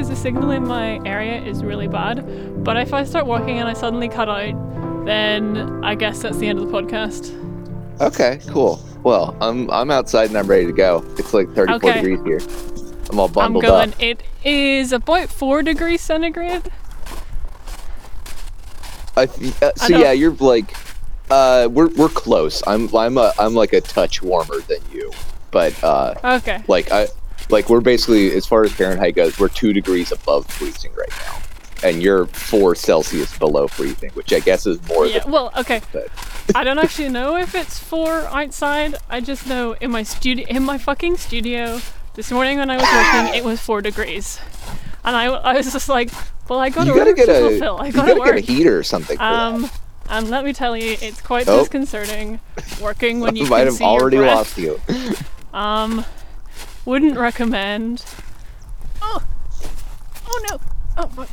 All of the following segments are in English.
because the signal in my area is really bad. But if I start walking and I suddenly cut out, then I guess that's the end of the podcast. Okay, cool. Well, I'm I'm outside and I'm ready to go. It's like 34 Okay. degrees here. I'm all bundled I'm going. up. It is about four degrees centigrade. I, th- uh, so don't- yeah, you're like, uh, we're we're close. I'm I'm a I'm like a touch warmer than you, but uh, Okay. like I like we're basically as far as Fahrenheit goes, we're two degrees above freezing right now, and you're four Celsius below freezing, which I guess is more Yeah. than. Well, okay. But I don't actually know if it's four outside. I just know in my studio, in my fucking studio, this morning when I was working, it was four degrees, and I, I was just like, well, I got to work get a fulfill. I got to get a heater or something. Um, and let me tell you, it's quite Oh. disconcerting working when you might can have already lost you. Um, wouldn't recommend. Oh, oh no! Oh fuck!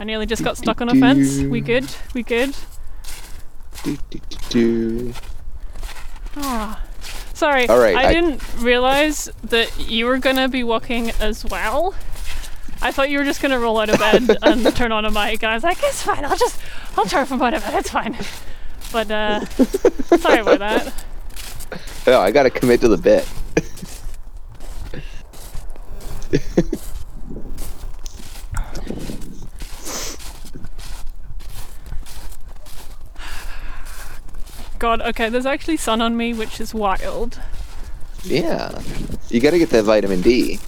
I nearly just got stuck on a fence. We good? We good? Do, do, do, do. Ah, sorry. All right, I, I- didn't realize that you were gonna be walking as well. I thought you were just gonna roll out of bed and turn on a mic, and I was like, "It's fine. I'll just, I'll turn from out of bed. It's fine." But uh, sorry about that. No, I gotta commit to the bit. God, okay. There's actually sun on me, which is wild. Yeah, you gotta get that vitamin D.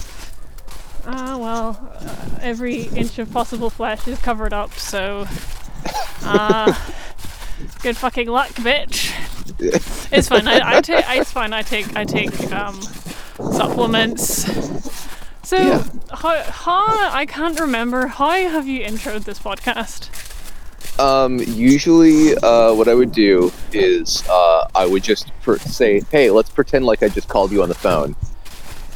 Ah, well, uh, every inch of possible flesh is covered up, so. Uh, good fucking luck, bitch. It's fine. I, I take. It's fine. I take. I take um, supplements. So, Yeah. how, how? I can't remember. How have you introed this podcast? Um, usually, uh, what I would do is uh, I would just per- say, "Hey, let's pretend like I just called you on the phone,"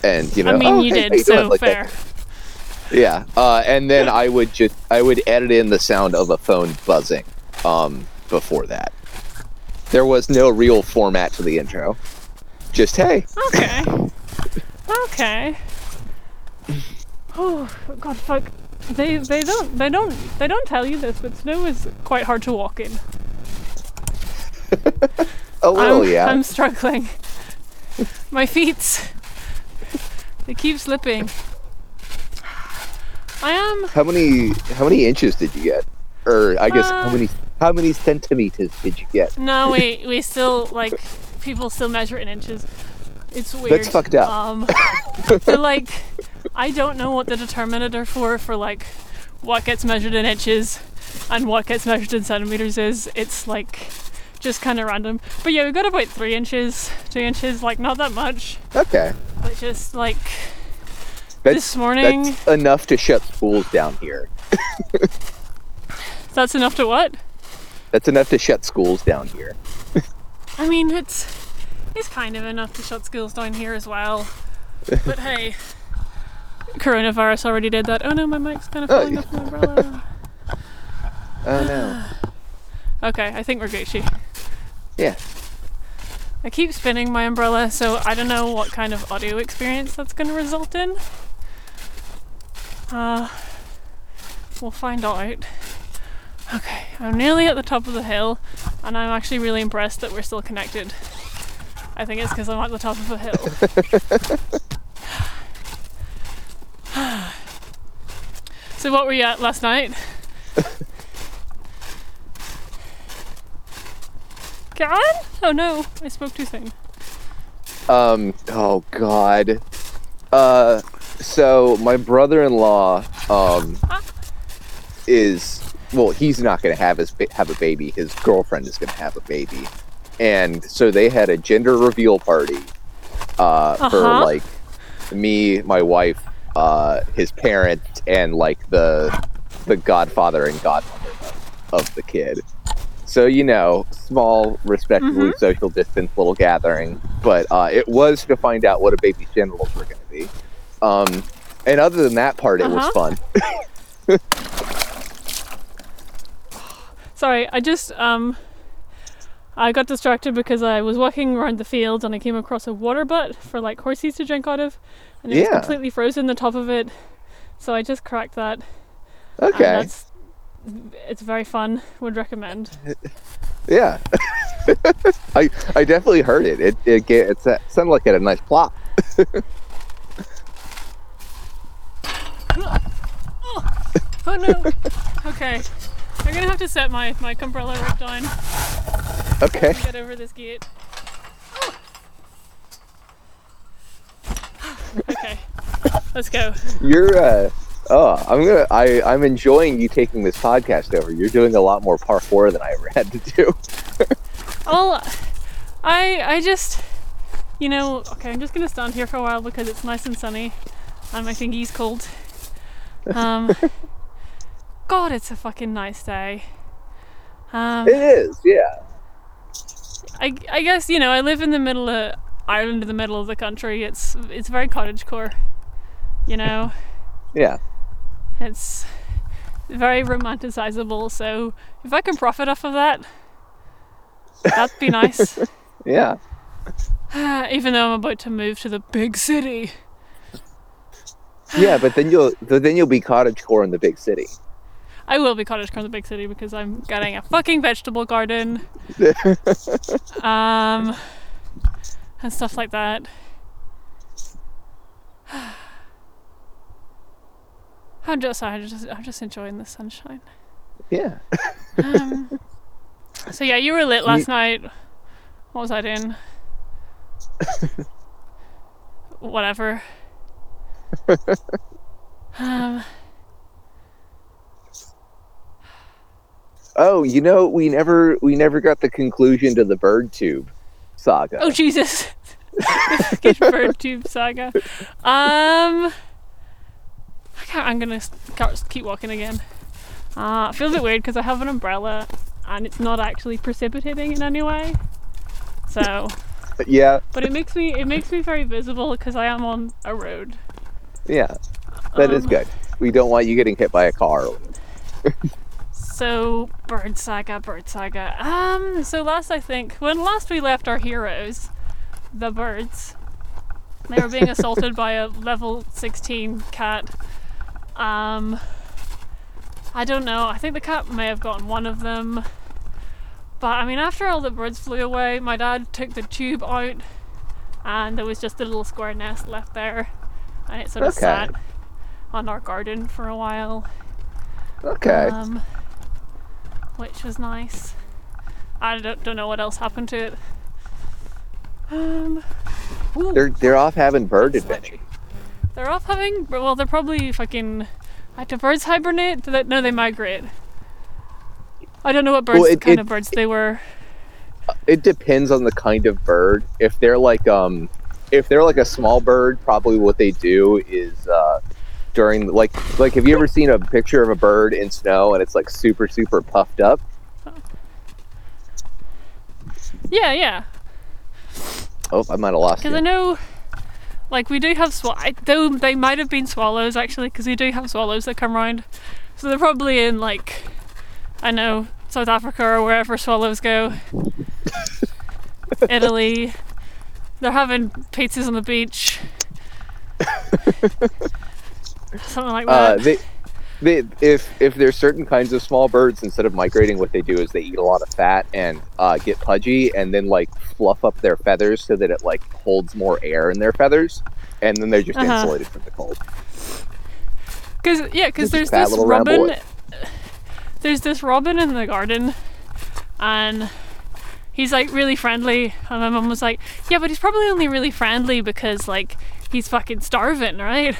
and you know, I mean, "Oh, you hey, did, doing?" so Like fair. that. Yeah, uh, and then I would just I would edit in the sound of a phone buzzing. Um, before that, there was no real format to the intro. Just hey, Okay. okay. Oh God, fuck. They they don't they don't they don't tell you this, but snow is quite hard to walk in. a little I'm, yeah. I'm struggling. My feet. They keep slipping. I am. How many how many inches did you get? Or I guess how Uh, many how many centimeters did you get? No, we we still like people still measure in inches. It's weird. That's fucked up. Um, so like, I don't know what the determinator for for like what gets measured in inches and what gets measured in centimeters is. It's like just kind of random. But yeah, we got about three inches, two inches, like not that much, Okay. but just like That's, This morning- that's enough to shut schools down here. that's enough to what? That's enough to shut schools down here. I mean, it's it's kind of enough to shut schools down here as well. But hey, coronavirus already did that. Oh no, my mic's kind of Oh, falling yeah. off my umbrella. Oh no. Okay, I think we're Gucci. Yeah. I keep spinning my umbrella, so I don't know what kind of audio experience that's going to result in. Uh, we'll find out. Okay, I'm nearly at the top of the hill, and I'm actually really impressed that we're still connected. I think it's because I'm at the top of a hill. so, what were you at last night? God? Oh no, I spoke too soon. Um. Oh God. Uh. So my brother-in-law um is well. He's not going to have his ba- have a baby. His girlfriend is going to have a baby, and so they had a gender reveal party. Uh, for Uh-huh. like me, my wife, uh, his parents, and like the the godfather and godmother of, of the kid. So you know, small, respectably Mm-hmm. social distance little gathering, but uh, it was to find out what a baby's genitals were going to be. Um, and other than that part, it Uh-huh. was fun. Sorry, I just um I got distracted because I was walking around the field and I came across a water butt for like horses to drink out of, and it was completely frozen the top of it. So I just cracked that. Okay. that's it's very fun. Would recommend. Yeah. I I definitely heard it. It it, ga- it sounded like it had a nice plop. Oh no. okay. I'm gonna have to set my my umbrella right down Okay. get over this gate. Okay. Let's go. You're uh oh, I'm gonna I I'm enjoying you taking this podcast over. You're doing a lot more parkour than I ever had to do. Well, I I just you know okay I'm just gonna stand here for a while because it's nice and sunny and my thingy's cold. Um, God, it's a fucking nice day. Um, It is, yeah. I, I guess you know I live in the middle of Ireland, in the middle of the country. It's it's very cottage core, you know. Yeah. It's very romanticizable. So if I can profit off of that, that'd be nice. Yeah. Even though I'm about to move to the big city. Yeah, but then you'll but then you'll be cottagecore in the big city. I will be cottagecore in the big city because I'm getting a fucking vegetable garden. um, and stuff like that. I'm just, I'm just, I'm just enjoying the sunshine. Yeah. Um, so yeah, you were lit last You- night. What was I doing? Whatever. um, Oh, you know, we never we never got the conclusion to the bird tube saga. oh Jesus! the bird tube saga. Um, I can't, I'm gonna keep walking again. Uh, I feel a bit weird because I have an umbrella and it's not actually precipitating in any way. So, yeah, but it makes me it makes me very visible because I am on a road. yeah. that is Um, good. We don't want you getting hit by a car. So bird saga, bird saga. Um, so last I think when last we left our heroes, the birds, they were being assaulted by a level 16 cat. Um, I don't know. I think the cat may have gotten one of them. But I mean, after all the birds flew away, my dad took the tube out, and there was just a little square nest left there, and it sort of Okay. sat on our garden for a while Okay. um, which was nice. I don't, don't know what else happened to it. Um, ooh, they're they're off having bird adventure. They're off having. Well, they're probably fucking. Like, do birds hibernate? Do they, no, they migrate. I don't know what birds Well, it- kind it- of birds they were. It depends on the kind of bird. If they're like um if they're like a small bird, probably what they do is uh during like like have you ever seen a picture of a bird in snow and it's like super super puffed up? Yeah, yeah. Oh, I might have lost Because I know, like, we do have I- though they might have been swallows actually, because we do have swallows that come round. So they're probably in like, I know South Africa or wherever swallows go. Italy. They're having pizzas on the beach. Something like Uh, that. they, they, if if there's certain kinds of small birds, instead of migrating, what they do is they eat a lot of fat and uh, get pudgy, and then like fluff up their feathers so that it like holds more air in their feathers, and then they're just Uh-huh. insulated from the cold. Because yeah, because there's this robin. There's this robin in the garden, and he's like really friendly. And my mum was like, "Yeah, but he's probably only really friendly because like he's fucking starving, right?"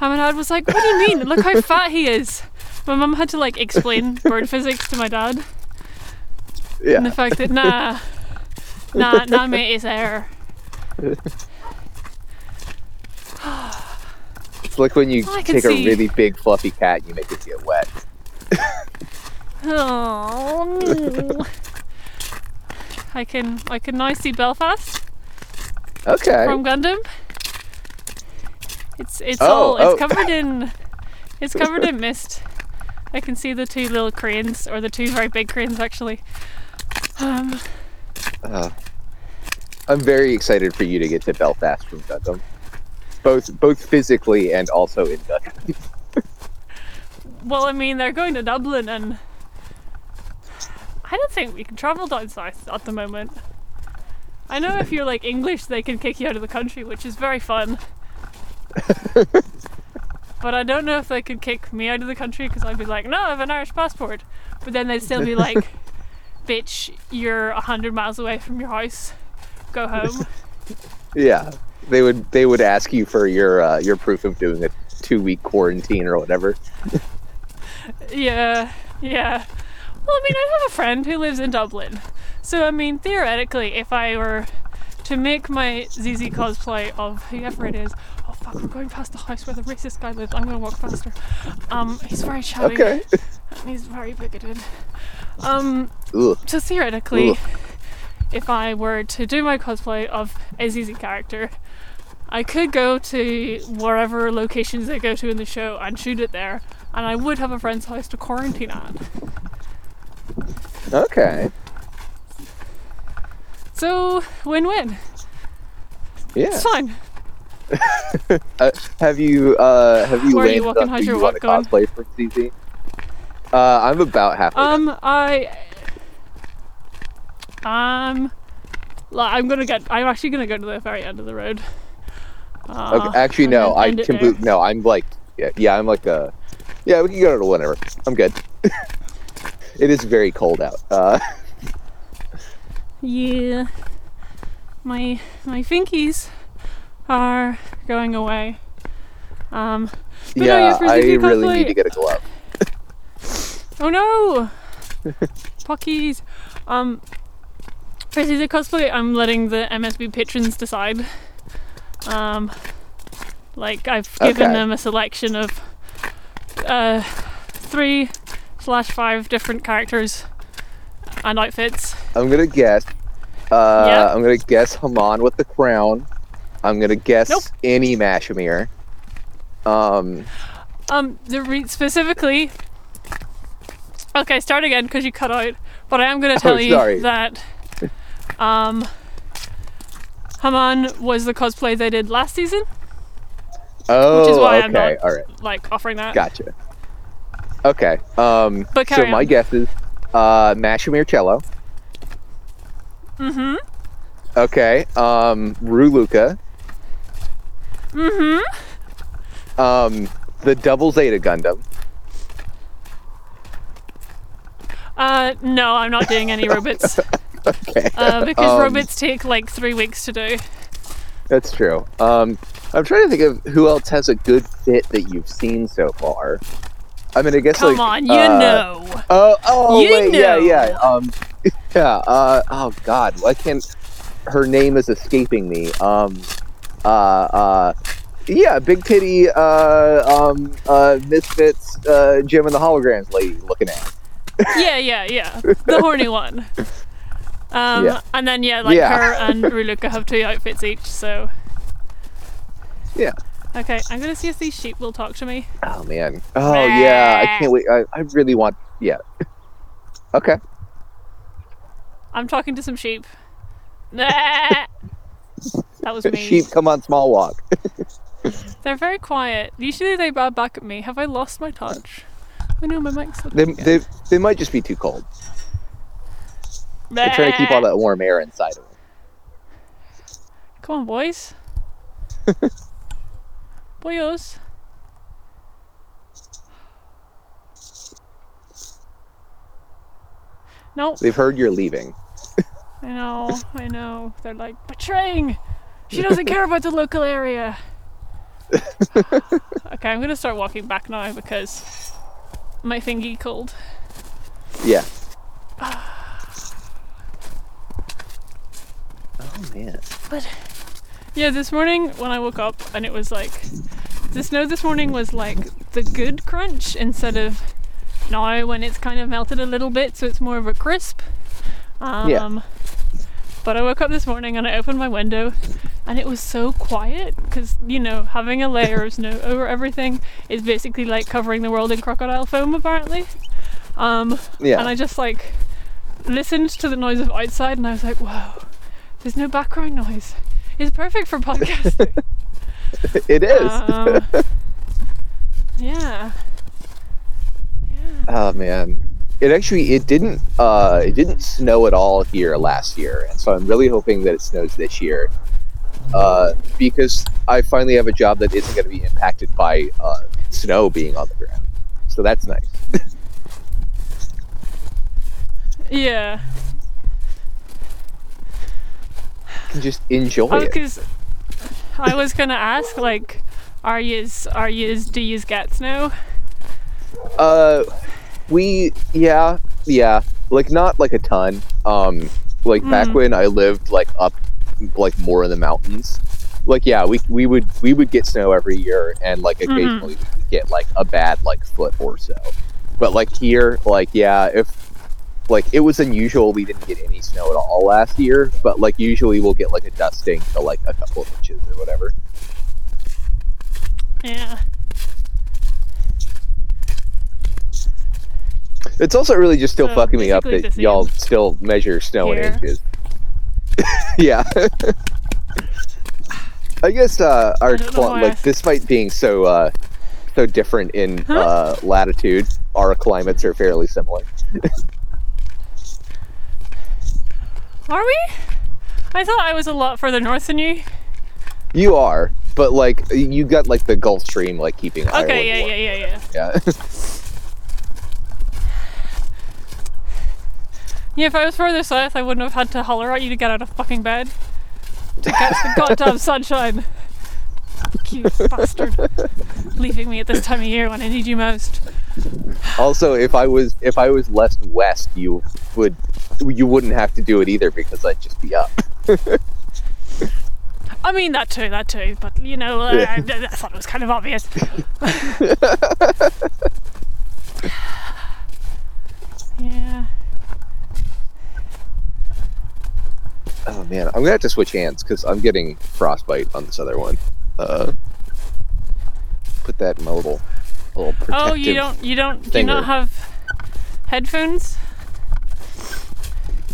And my dad was like, "What do you mean? Look how fat he is." My mum had to like explain bird physics to my dad, Yeah, and the fact that nah, nah, nah, mate, is air. it's like when you I take a see- really big fluffy cat and you make it get wet. Oh. I can I can now see Belfast. Okay. from Gundam. It's it's Oh, all it's oh. covered in it's covered in mist. I can see the two little cranes or the two very big cranes actually. Um Uh, I'm very excited for you to get to Belfast from Gundam, both both physically and also in Gundam. Well, I mean, they're going to Dublin, and I don't think we can travel down south at the moment. I know if you're like English, they can kick you out of the country, which is very fun. but I don't know if they could kick me out of the country because I'd be like, no, I have an Irish passport. But then they'd still be like, bitch, you're a hundred miles away from your house. Go home. Yeah, they would they would ask you for your uh, your proof of doing a two week quarantine or whatever. Yeah, yeah. Well, I mean, I have a friend who lives in Dublin. So, I mean, theoretically, if I were to make my ZZ cosplay of whoever it is, fuck, we're going past the house where the racist guy lives. I'm gonna walk faster. Um, he's very shouty. Okay. And he's very bigoted. Um, Ugh. so theoretically, Ugh. if I were to do my cosplay of a ZZ character, I could go to wherever locations they go to in the show and shoot it there, and I would have a friend's house to quarantine at. Okay. So win-win. Yeah. It's fine. Uh, have you uh have you Where are you landed walking? on How's your you want walk to going? cosplay for ZZ? Uh, I'm about halfway. done. Um, I, um, like, I'm gonna get. I'm actually gonna go to the very end of the road. Uh, okay. Actually, no. I it No, I'm like. Yeah, yeah. I'm like a. Yeah, we can go to whenever. I'm good. it is very cold out. Uh, Yeah, my my finkies are going away. Um, But no, yeah, yes, I really need to get a glove. Oh no! Pockies. Um, for ZZ cosplay, I'm letting the MSB patrons decide. Um, like I've given Okay. them a selection of uh, three slash five different characters and outfits. I'm gonna guess. Uh, Yeah. I'm gonna guess Haman with the crown. I'm gonna guess Nope. Annie Mashymre. Um, Um, the re- specifically. Okay, start again because you cut out. But I am going to tell you Oh, sorry. that um, Haman was the cosplay they did last season. oh, which is why okay, I'm not- all right, Like offering that. gotcha. Okay. Um, But so carry my guess is uh, Mashymre Cello. Mm-hmm. Okay. Um, Roux Louka. Mm-hmm. Um, the Double Zeta Gundam. Uh, no, I'm not doing any robots. Okay. Uh, because Um, robots take like three weeks to do. That's true. Um, I'm trying to think of who else has a good fit that you've seen so far. I mean, I guess Come like on, you uh, know. Oh, oh, You wait, yeah, yeah. Um, yeah. Uh, oh God, why can't her name is escaping me? Um, uh, uh, yeah, big titty, uh, um, uh, misfits, uh, Jem and the holograms lady looking at. yeah, yeah, yeah. The horny one. Um, Yeah. and then yeah, like Yeah. her and Roux Louka have two outfits each, so Yeah. Okay, I'm gonna see if these sheep will talk to me. Oh man. Oh yeah, I can't wait. I, I really want. Yeah. Okay. I'm talking to some sheep. that was me. Sheep, come on, small walk. They're very quiet. Usually they bow back at me. Have I lost my touch? Oh no, my mic's They, slipping they, they might just be too cold. They're trying to keep all that warm air inside of them. Come on, boys. Boyos. No, They've heard you're leaving. I know, I know. They're like betraying. She doesn't care about the local area. okay, I'm gonna start walking back now because my thingy cold. Yeah. Oh man. But yeah, this morning when I woke up and it was like the snow this morning was like the good crunch instead of now when it's kind of melted a little bit, so it's more of a crisp. Um, Yeah. But I woke up this morning and I opened my window and it was so quiet because you know having a layer of snow over everything is basically like covering the world in crocodile foam apparently. Um, Yeah. and I just like listened to the noise of outside and I was like, wow, there's no background noise. It's perfect for podcasting. It is. Um, yeah. Yeah. Oh man. It actually it didn't uh it didn't snow at all here last year, and so I'm really hoping that it snows this year. Uh, because I finally have a job that isn't going to be impacted by uh, snow being on the ground, so that's nice. Yeah. Can just enjoy Oh, it. because I was gonna ask, like, are yous, are yous, do yous get snow? Uh, we yeah yeah like not like a ton. Um, like back Mm. when I lived like up like more in the mountains. Like yeah, we we would we would get snow every year, and like Mm-hmm. occasionally we would get like a bad like foot or so. But like here, like yeah, if like it was unusual we didn't get any snow at all last year, but like usually we'll get like a dusting to like a couple of inches or whatever. Yeah. It's also really just still So, fucking me up that y'all still measure snow in inches. Yeah. I guess uh, our cli- like despite being so uh, so different in Huh? uh, latitude, our climates are fairly similar. Are we? I thought I was a lot further north than you. You are, but like you got like the Gulf Stream like keeping Ireland Okay, yeah, warm. yeah, yeah, yeah. yeah. Yeah, if I was further south, I wouldn't have had to holler at you to get out of fucking bed. To catch the goddamn sunshine. Cute bastard. Leaving me at this time of year when I need you most. also, if I was if I was less west, you would you wouldn't have to do it either because I'd just be up. I mean, that too, that too, but you know, uh. I, I thought it was kind of obvious. yeah. Oh man, I'm gonna have to switch hands because I'm getting frostbite on this other one. Uh, put that in my little, little protective. Oh, you don't, you don't, do you not have headphones?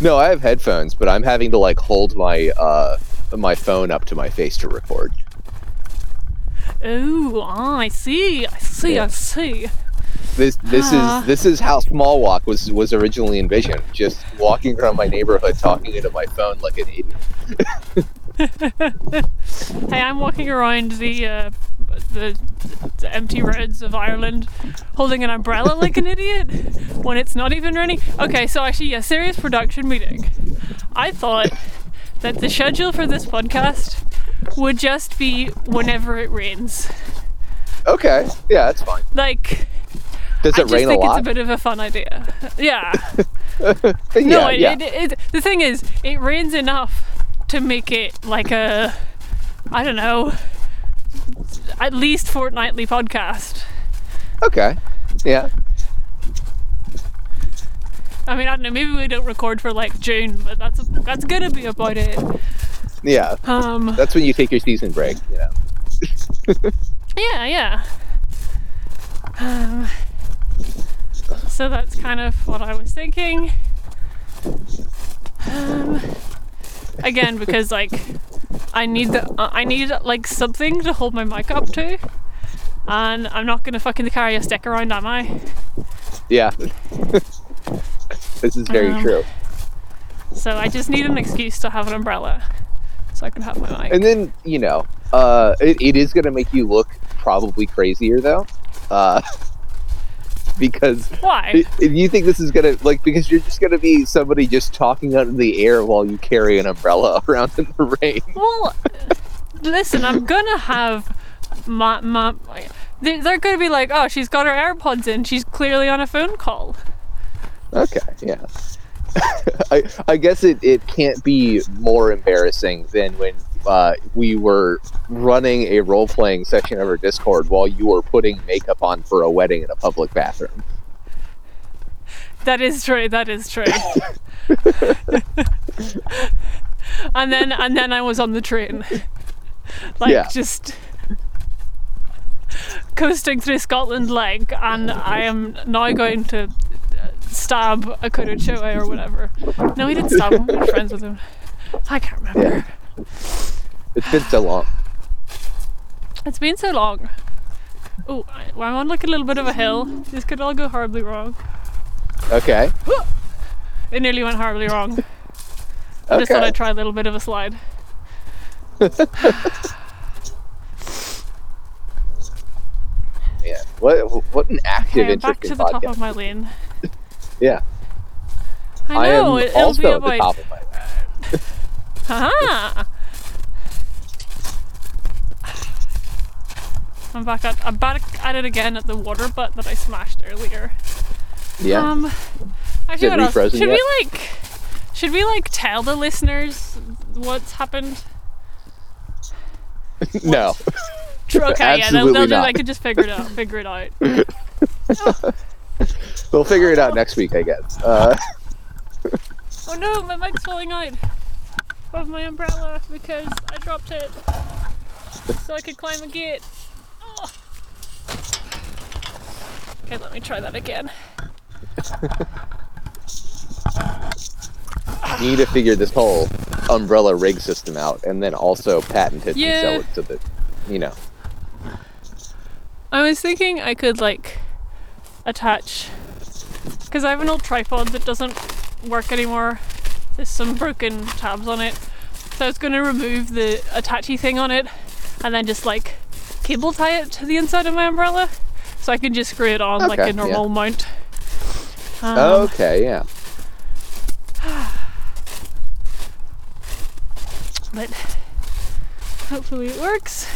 No, I have headphones, but I'm having to like hold my uh my phone up to my face to record. Oh, I see, I see, Yeah. I see. This this Ah. is this is how Small Walk was was originally envisioned. Just walking around my neighborhood talking into my phone like an idiot. Hey, I'm walking around the, uh, the the empty roads of Ireland, holding an umbrella like an idiot when it's not even raining. Okay, so actually, a serious production meeting. I thought that the schedule for this podcast would just be whenever it rains. Okay, yeah, that's fine. Like, Does it just rain a lot? I think it's a bit of a fun idea. Yeah. yeah, no, it, yeah. It, it, the thing is, it rains enough to make it like a, I don't know, at least fortnightly podcast. Okay, yeah. I mean, I don't know. Maybe we don't record for like June, but that's that's gonna be about it. Yeah, Um, that's when you take your season break. You know. yeah, yeah. Um, so that's kind of what I was thinking. Um, again, because like I need the uh, I need like something to hold my mic up to, and I'm not gonna fucking carry a stick around, am I? Yeah. this is very Um, true. So I just need an excuse to have an umbrella, so I can have my mic. And then you know, uh, it, it is going to make you look probably crazier though, uh, because Why? if you think this is gonna like because you're just gonna be somebody just talking out in the air while you carry an umbrella around in the rain. Well, listen, I'm gonna have my my. they- They're gonna be like, oh, she's got her AirPods in. She's clearly on a phone call. Okay, yeah. I I guess it, it can't be more embarrassing than when uh, we were running a role playing session of our Discord while you were putting makeup on for a wedding in a public bathroom. That is true. That is true. and then and then I was on the train, like Yeah. just coasting through Scotland, like, and I am now going to stab a Kurochoe or whatever. No, we didn't stab him. We were friends with him. I can't remember. Yeah. It's been so long. It's been so long. Oh, I- I'm on like a little bit of a hill. This could all go horribly wrong. Okay. It nearly went horribly wrong. okay. I just thought I'd try a little bit of a slide. Yeah. What what an active, Okay, I'm back to the top of my lane. yeah. I know, am it, it'll also be at the top of my. Haha! I'm back at I'm back at it again at the water butt that I smashed earlier. Yeah. Um, actually, what else? Should yet? we like, should we like tell the listeners what's happened? no. Okay, yeah, they'll, they'll just, not. I could just figure it out. Figure it out. We'll figure it out next week, I guess. Uh, Oh no, my mic's falling out of my umbrella because I dropped it, so I could climb a gate. Oh. Okay, let me try that again. you need to figure this whole umbrella rig system out, and then also patent it Yeah. and sell it to the, you know. I was thinking I could like attach because I have an old tripod that doesn't work anymore. There's some broken tabs on it, so I was going to remove the attachy thing on it and then just like cable tie it to the inside of my umbrella, so I can just screw it on like Okay, a yeah. normal mount. Um, okay, yeah. but hopefully it works.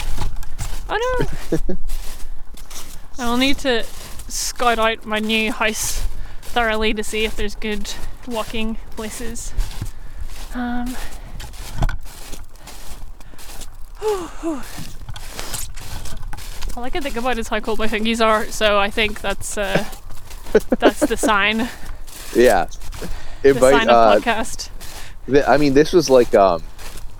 Oh no! I will need to scout out my new house thoroughly to see if there's good walking places. Um, all I can think about is how cold my fingies are, so I think that's uh, that's the sign, Yeah. It the might, sign uh, of podcast. th- I mean, this was like um,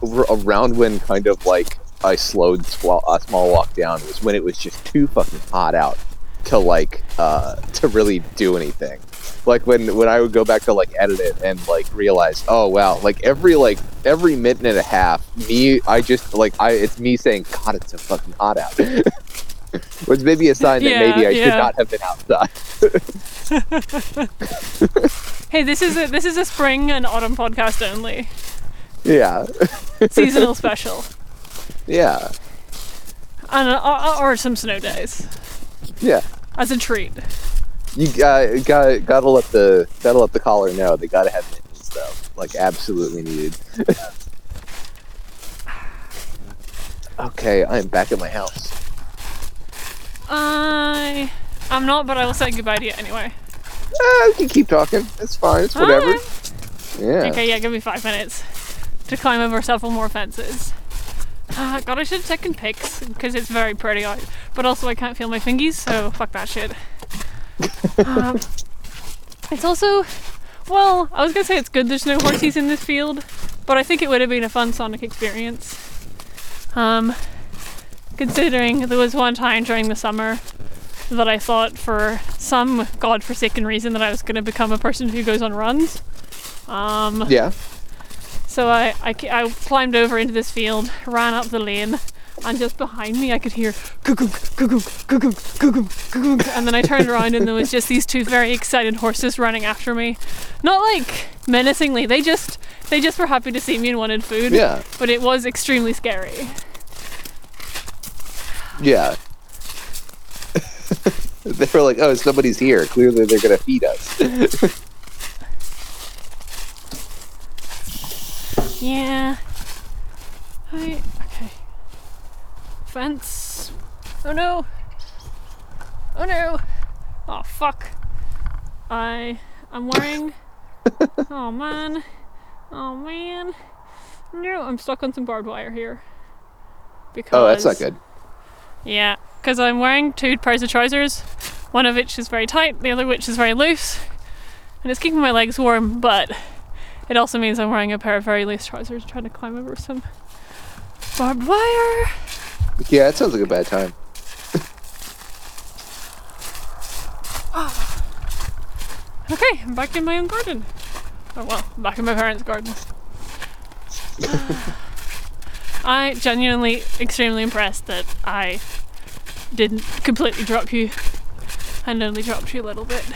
r- around when kind of like I slowed swa- a small walk down was when it was just too fucking hot out to like uh, to really do anything. Like when when I would go back to like edit it and like realize, oh wow, like every like every minute and a half, me I just like I it's me saying, God, it's so fucking hot out. Was maybe a sign that Yeah, maybe I should not have been outside. Hey, this is a this is a spring and autumn podcast only, yeah, seasonal special, yeah, and uh, or, or some snow days yeah. as a treat. You uh, got gotta let the gotta let the caller know they gotta have mittens though, like absolutely needed. okay, I am back at my house. I I'm not, but I will say goodbye to you anyway. Uh, we can keep talking. It's fine. It's whatever. Yeah. Okay, yeah, give me five minutes to climb over several more fences. Uh, God, I should have taken pics because it's very pretty out. But also, I can't feel my fingies, so fuck that shit. Um, it's also, well, I was gonna say it's good there's no horsies in this field, but I think it would have been a fun Sonic experience. Um, considering there was one time during the summer that I thought for some godforsaken reason that I was gonna become a person who goes on runs. Um, Yeah. so I, I, I climbed over into this field, ran up the lane, and just behind me I could hear and then I turned around and there was just these two very excited horses running after me. Not like menacingly, they just they just were happy to see me and wanted food. Yeah. But it was extremely scary. Yeah. they were like, "Oh, somebody's here. Clearly, they're gonna feed us." Yeah. I. Fence. Oh no. Oh no. Oh fuck. I I'm wearing Oh man. Oh man. No, I'm stuck on some barbed wire here. Because oh, that's not good. Yeah, because I'm wearing two pairs of trousers, one of which is very tight, the other which is very loose, and it's keeping my legs warm, but it also means I'm wearing a pair of very loose trousers trying to climb over some barbed wire. Yeah, it sounds like a bad time. Okay, I'm back in my own garden. Oh well, back in my parents' garden. I genuinely extremely impressed that I didn't completely drop you and only dropped you a little bit.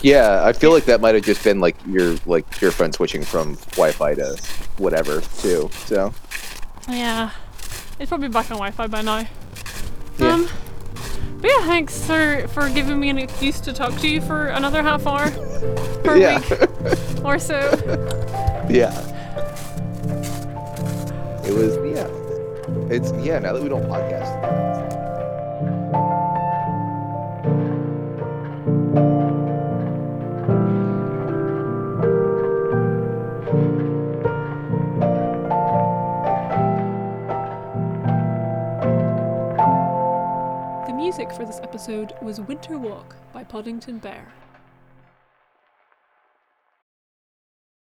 Yeah, I feel like that might have just been like your like your friend switching from Wi-Fi to whatever too. So Yeah. It's probably back on Wi Fi by now. Yeah. Um but yeah, thanks for, for giving me an excuse to talk to you for another half hour per yeah, week or so. yeah. It was yeah. It's yeah. Now that we don't podcast. For this episode was Winter Walk by Podington Bear.